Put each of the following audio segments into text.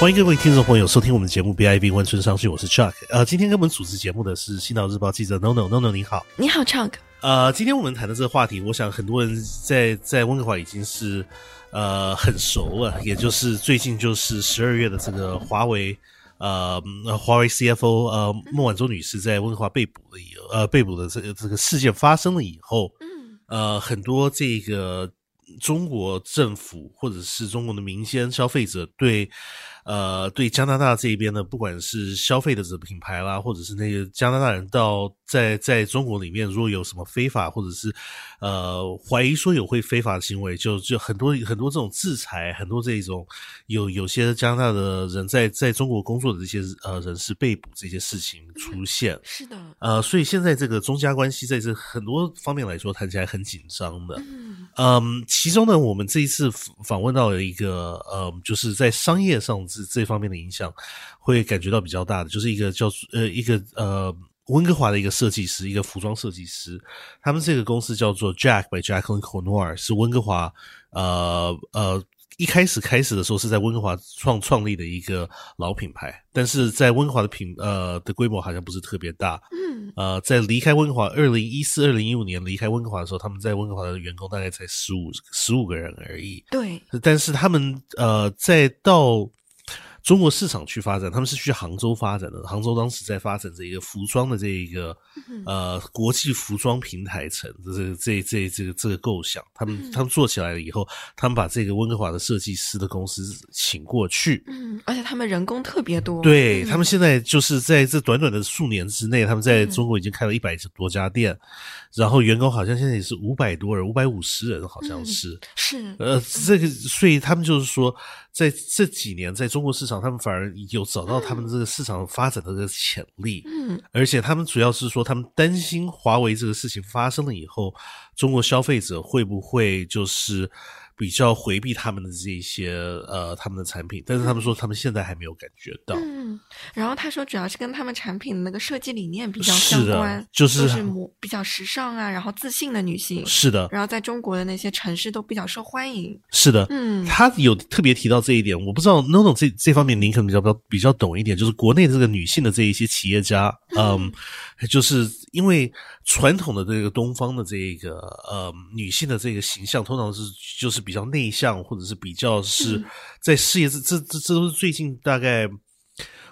欢迎各位听众朋友收听我们的节目 BIB 温春商讯，我是 Chuck。呃，今天跟我们主持节目的是《新岛日报》记者 No No No No，你好。你好，Chuck。呃，今天我们谈的这个话题，我想很多人在在温哥华已经是呃很熟了，也就是最近就是十二月的这个华为呃华为 CFO 呃孟晚舟女士在温哥华被捕了以呃被捕的这个这个事件发生了以后，嗯，呃很多这个中国政府或者是中国的民间消费者对。呃，对加拿大这一边呢，不管是消费的这品牌啦，或者是那个加拿大人到在在中国里面，如果有什么非法，或者是呃怀疑说有会非法的行为，就就很多很多这种制裁，很多这种有有些加拿大的人在在中国工作的这些呃人士被捕这些事情出现。是的。呃，所以现在这个中加关系在这很多方面来说谈起来很紧张的。嗯。嗯，其中呢，我们这一次访问到了一个呃，就是在商业上。这方面的影响会感觉到比较大的，就是一个叫呃一个呃温哥华的一个设计师，一个服装设计师，他们这个公司叫做 Jack by Jacqueline Cornoir，是温哥华呃呃一开始开始的时候是在温哥华创创立的一个老品牌，但是在温哥华的品呃的规模好像不是特别大，嗯。呃在离开温哥华二零一四二零一五年离开温哥华的时候，他们在温哥华的员工大概才十五十五个人而已，对，但是他们呃在到中国市场去发展，他们是去杭州发展的。杭州当时在发展这一个服装的这一个呃国际服装平台城，这这这这个这个构想，他们他们做起来了以后，他们把这个温哥华的设计师的公司请过去，嗯，而且他们人工特别多，对他们现在就是在这短短的数年之内，他们在中国已经开了一百多家店，然后员工好像现在也是五百多人，五百五十人，好像是。是。呃这个，所以他们就是说。在这几年，在中国市场，他们反而有找到他们这个市场发展的这个潜力，嗯，而且他们主要是说，他们担心华为这个事情发生了以后，中国消费者会不会就是。比较回避他们的这些呃他们的产品，但是他们说他们现在还没有感觉到。嗯，然后他说主要是跟他们产品的那个设计理念比较相关，就是就是比较时尚啊，然后自信的女性。是的，然后在中国的那些城市都比较受欢迎。是的，嗯，他有特别提到这一点，我不知道 NONO 这这方面您可能比较比较比较懂一点，就是国内这个女性的这一些企业家，嗯，就是因为传统的这个东方的这个呃女性的这个形象，通常是就是。比较内向，或者是比较是在事业这这这这都是最近大概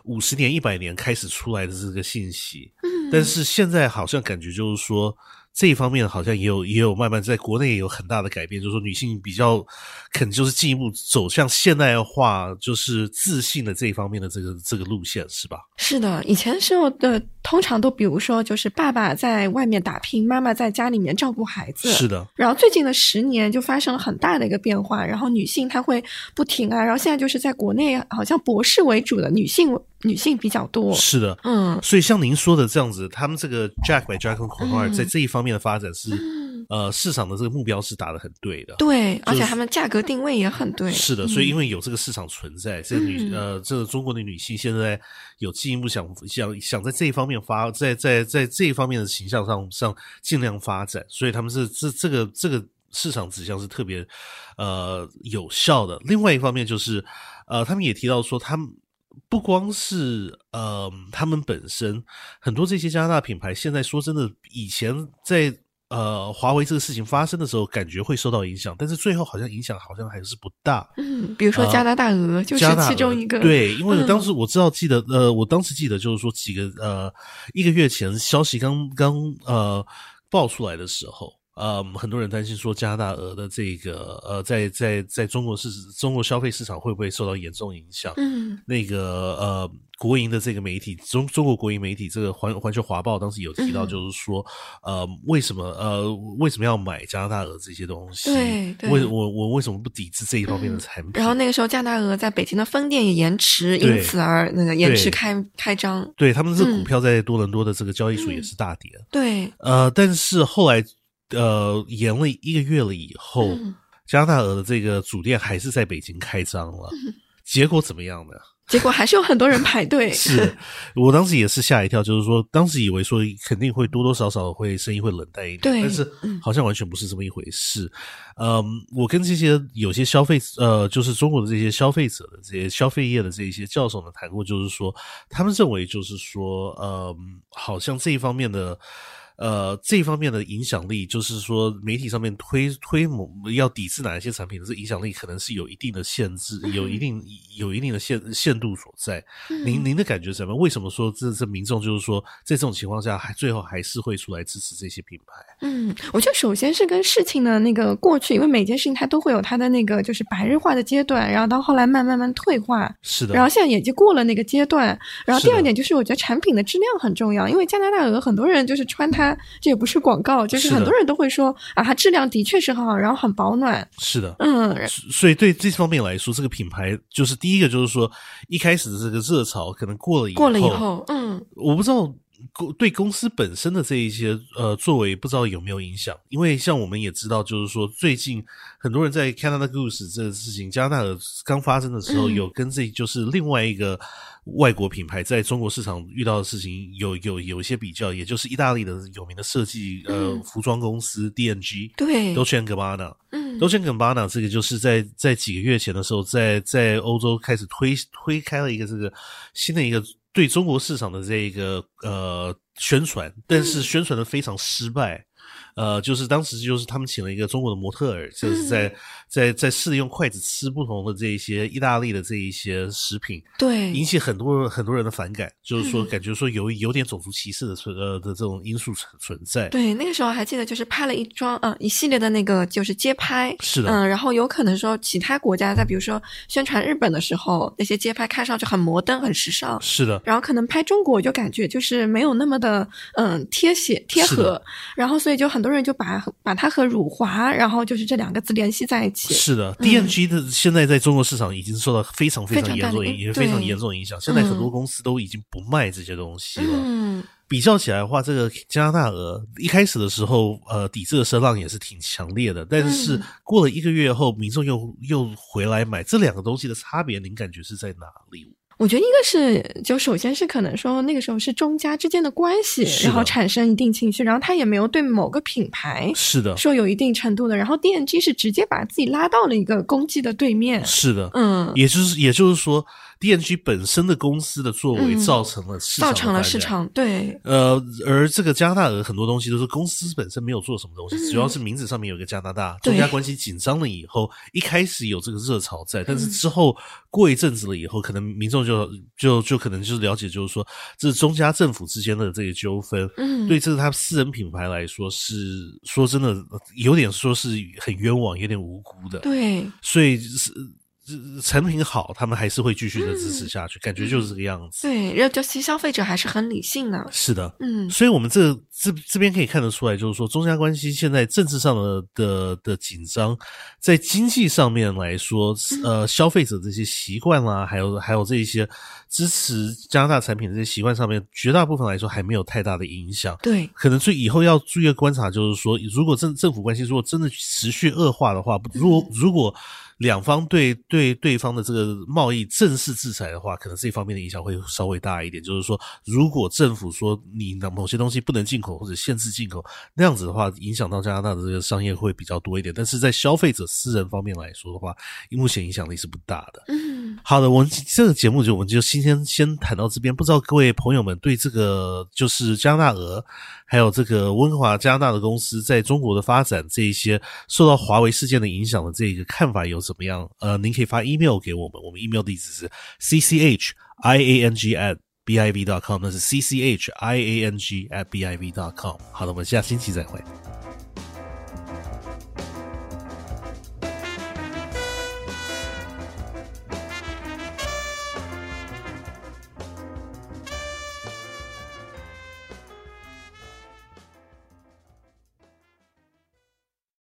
五十年、一百年开始出来的这个信息。嗯，但是现在好像感觉就是说。这一方面好像也有也有慢慢在国内也有很大的改变，就是说女性比较可能就是进一步走向现代化，就是自信的这一方面的这个这个路线，是吧？是的，以前时候的通常都比如说就是爸爸在外面打拼，妈妈在家里面照顾孩子。是的。然后最近的十年就发生了很大的一个变化，然后女性她会不停啊，然后现在就是在国内好像博士为主的女性。女性比较多，是的，嗯，所以像您说的这样子，他们这个 Jack by Jack and Corner 在这一方面的发展是，呃，市场的这个目标是打的很对的，对，而且他们价格定位也很对，是的，所以因为有这个市场存在，这女呃，这个中国的女性现在有进一步想想想在这一方面发，在在在这一方面的形象上上尽量发展，所以他们是这这个这个市场指向是特别呃有效的。另外一方面就是，呃，他们也提到说他们。不光是呃，他们本身很多这些加拿大品牌，现在说真的，以前在呃华为这个事情发生的时候，感觉会受到影响，但是最后好像影响好像还是不大。嗯，比如说加拿大鹅就是其中一个。对，因为当时我知道，记得呃，我当时记得就是说几个呃一个月前消息刚刚呃爆出来的时候。呃，很多人担心说加拿大鹅的这个呃，在在在中国市中国消费市场会不会受到严重影响？嗯，那个呃，国营的这个媒体中中国国营媒体这个环环球华报当时有提到，就是说呃，为什么呃为什么要买加拿大鹅这些东西？对，为我我为什么不抵制这一方面的产品？然后那个时候加拿大鹅在北京的分店也延迟，因此而那个延迟开开张。对他们这股票在多伦多的这个交易所也是大跌。对，呃，但是后来。呃，延了一个月了以后，加拿大鹅的这个主店还是在北京开张了。结果怎么样呢？结果还是有很多人排队。是我当时也是吓一跳，就是说当时以为说肯定会多多少少会生意会冷淡一点，对但是好像完全不是这么一回事。嗯，我跟这些有些消费呃，就是中国的这些消费者的这些消费业的这一些教授呢谈过，就是说他们认为就是说，呃，好像这一方面的。呃，这方面的影响力，就是说媒体上面推推某要抵制哪一些产品的这影响力，可能是有一定的限制，有一定有一定的限限度所在。您您的感觉怎么样？为什么说这这民众就是说在这种情况下，还最后还是会出来支持这些品牌？嗯，我觉得首先是跟事情的那个过去，因为每件事情它都会有它的那个就是白日化的阶段，然后到后来慢慢慢退化。是的。然后现在也就过了那个阶段。然后第二点就是，我觉得产品的质量很重要，因为加拿大鹅很多人就是穿它。这也不是广告，就是很多人都会说啊，它质量的确是很好，然后很保暖。是的，嗯，所以对这方面来说，这个品牌就是第一个，就是说一开始的这个热潮可能过了以后，过了以后，嗯，我不知道公对公司本身的这一些呃作为，不知道有没有影响。因为像我们也知道，就是说最近很多人在 Canada Goose 这个事情，加拿大的刚发生的时候，有跟这就是另外一个。外国品牌在中国市场遇到的事情有有有一些比较，也就是意大利的有名的设计呃服装公司 D N G 对，Dolce Gabbana，嗯，Dolce Gabbana 这个就是在在几个月前的时候，在在欧洲开始推推开了一个这个新的一个对中国市场的这一个呃宣传，但是宣传的非常失败。呃，就是当时就是他们请了一个中国的模特儿，就是在在在试着用筷子吃不同的这一些意大利的这一些食品，对，引起很多很多人的反感，就是说感觉说有有点种族歧视的存呃的这种因素存存在。对，那个时候还记得就是拍了一桩呃一系列的那个就是街拍，是的，嗯，然后有可能说其他国家在比如说宣传日本的时候，那些街拍看上去很摩登很时尚，是的，然后可能拍中国就感觉就是没有那么的嗯贴写贴合，然后所以就很。很多人就把把它和辱华，然后就是这两个字联系在一起。是的，D N G 的现在在中国市场已经受到非常非常严重影，非常严重的影响。现在很多公司都已经不卖这些东西了。嗯，比较起来的话，这个加拿大鹅一开始的时候，呃，抵制的声浪也是挺强烈的。但是过了一个月后，民众又又回来买，这两个东西的差别，您感觉是在哪里？我觉得一个是，就首先是可能说那个时候是中加之间的关系，然后产生一定情绪，然后他也没有对某个品牌是的说有一定程度的，然后 D N G 是直接把自己拉到了一个攻击的对面，是的，嗯，也就是也就是说。N G 本身的公司的作为造成了市场，造成了市场对。呃，而这个加拿大的很多东西都是公司本身没有做什么东西，主要是名字上面有一个加拿大，中加关系紧张了以后，一开始有这个热潮在，但是之后过一阵子了以后，可能民众就就就可能就是了解，就是说这是中加政府之间的这个纠纷，嗯，对这是他私人品牌来说是说真的有点说是很冤枉，有点无辜的，对，所以是。产品好，他们还是会继续的支持下去，感觉就是这个样子。对，然后就其实消费者还是很理性的。是的，嗯，所以我们这这这边可以看得出来，就是说中加关系现在政治上的的的紧张，在经济上面来说，呃，消费者这些习惯啦，还有还有这一些支持加拿大产品的这些习惯上面，绝大部分来说还没有太大的影响。对，可能最以后要注意观察，就是说，如果政政府关系如果真的持续恶化的话，如果如果。两方对对对方的这个贸易正式制裁的话，可能这方面的影响会稍微大一点。就是说，如果政府说你的某些东西不能进口或者限制进口，那样子的话，影响到加拿大的这个商业会比较多一点。但是在消费者私人方面来说的话，目前影响力是不大的。嗯，好的，我们这个节目就我们就今天先谈到这边。不知道各位朋友们对这个就是加拿大鹅，还有这个温华加拿大的公司在中国的发展这一些受到华为事件的影响的这个看法有？怎么样？呃，您可以发 email 给我们，我们 email 地址是 c c h i a n g at b i v dot com，那是 c c h i a n g at b i v dot com。好的，我们下星期再会。